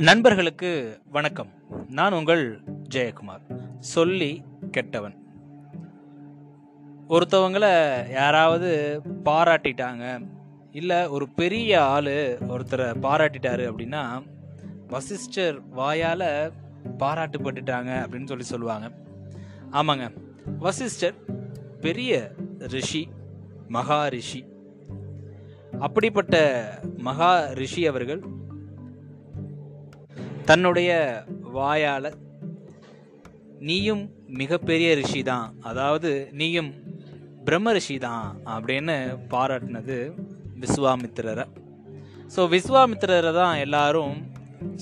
நண்பர்களுக்கு வணக்கம். நான் உங்கள் ஜெயக்குமார். சொல்லி கெட்டவன். ஒருத்தவங்களை யாராவது பாராட்டிட்டாங்க இல்லை ஒரு பெரிய ஆள் ஒருத்தரை பாராட்டிட்டாரு அப்படின்னா வசிஷ்டர் வாயால் பாராட்டுப்பட்டுட்டாங்க அப்படின்னு சொல்லி சொல்லுவாங்க. ஆமாங்க. வசிஷ்டர் பெரிய ரிஷி மகா ரிஷி. அப்படிப்பட்ட மகா ரிஷி அவர்கள் தன்னுடைய வாயால் நீயும் மிகப்பெரிய ரிஷி தான் அதாவது நீயும் பிரம்ம ரிஷி தான் அப்படின்னு பாராட்டினது விஸ்வாமித்திரரை. ஸோ விஸ்வாமித்திரரை தான் எல்லாரும்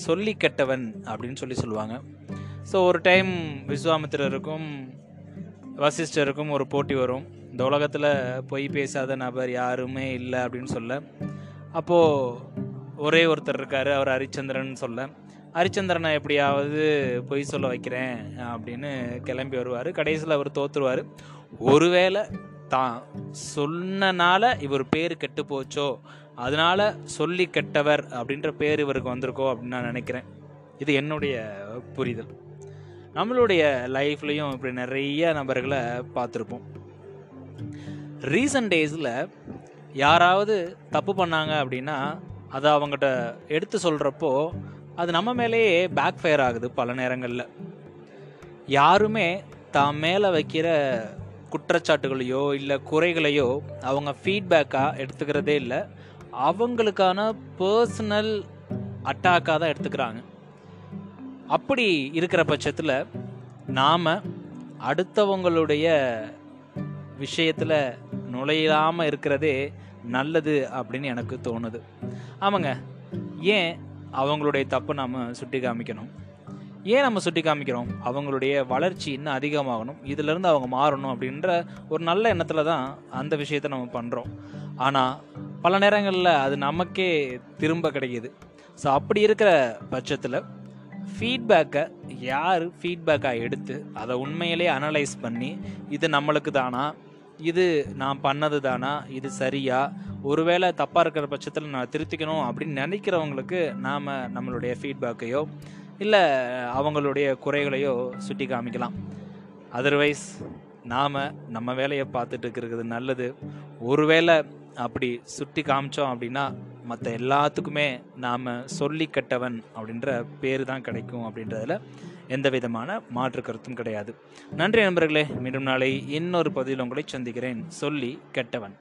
சொல்லி கெட்டவன் அப்படின்னு சொல்லி சொல்லுவாங்க. ஸோ ஒரு டைம் விஸ்வாமித்திரருக்கும் வசிஷ்டருக்கும் ஒரு போட்டி வரும். இந்த உலகத்தில் பொய் பேசாத நபர் யாருமே இல்லை அப்படின்னு சொல்ல. அப்போது ஒரே ஒருத்தர் இருக்கார் அவர் ஹரிச்சந்திரன் சொல்ல. ஹரிச்சந்திரனை எப்படியாவது பொய் சொல்ல வைக்கிறேன் அப்படின்னு கிளம்பி வருவார். கடைசியில் அவர் தோத்துருவார். ஒருவேளை தான் சொன்னனால இவர் பேர் கெட்டு போச்சோ அதனால சொல்லி கெட்டவர் அப்படின்ற பேர் இவருக்கு வந்திருக்கோ அப்படின்னு நான் நினைக்கிறேன். இது என்னுடைய புரிதல். நம்மளுடைய லைஃப்லையும் இப்படி நிறைய நபர்களை பார்த்துருப்போம். ரீசன்ட் டேஸில் யாராவது தப்பு பண்ணாங்க அப்படின்னா அதை அவங்ககிட்ட எடுத்து சொல்கிறப்போ அது நம்ம மேலேயே பேக் ஃபயர் ஆகுது பல நேரங்களில். யாருமே தான் மேலே வைக்கிற குற்றச்சாட்டுகளையோ இல்லை குறைகளையோ அவங்க ஃபீட்பேக்காக எடுத்துக்கிறதே இல்லை. அவங்களுக்கான பர்சனல் அட்டாக்காக தான் எடுத்துக்கிறாங்க. அப்படி இருக்கிற பட்சத்தில் நாம் அடுத்தவங்களுடைய விஷயத்தில் நுழையாமல் இருக்கிறதே நல்லது அப்படின்னு எனக்கு தோணுது. ஆமாங்க. ஏன் அவங்களுடைய தப்பு நாம் சுட்டி காமிக்கணும் ஏன் நம்ம சுட்டி காமிக்கிறோம் அவங்களுடைய வளர்ச்சி இன்னும் அதிகமாகணும். இதிலிருந்து அவங்க மாறணும் அப்படின்ற ஒரு நல்ல எண்ணத்தில் தான் அந்த விஷயத்தை நம்ம பண்ணுறோம் ஆனால் பல நேரங்களில் அது நமக்கே திரும்ப கிடைக்கிது. ஸோ அப்படி இருக்கிற பட்சத்தில் ஃபீட்பேக்கை யார் ஃபீட்பேக்காக எடுத்து அதை உண்மையிலே அனலைஸ் பண்ணி இது நம்மளுக்கு தானா இது நான் பண்ணது தானா இது சரியா? ஒருவேளை தப்பாக இருக்கிற பட்சத்தில் நான் திருத்திக்கணும் அப்படின்னு நினைக்கிறவங்களுக்கு நாம் நம்மளுடைய ஃபீட்பேக்கையோ இல்லை அவங்களுடைய குறைகளையோ சுட்டி காமிக்கலாம். அதர்வைஸ் நாம் நம்ம வேலையை பார்த்துட்டு இருக்கிறது நல்லது. ஒருவேளை அப்படி சுட்டி காமிச்சோம் அப்படின்னா மற்ற எல்லாத்துக்குமே நாம் சொல்லி கட்டவன் அப்படின்ற பேர் தான் கிடைக்கும் அப்படின்றதுல எந்த விதமான மாற்று கருத்தும் கிடையாது. நன்றி நண்பர்களே மீண்டும் நாளை இன்னொரு பதிவில் உங்களை சந்திக்கிறேன். சொல்லி கெட்டவன்.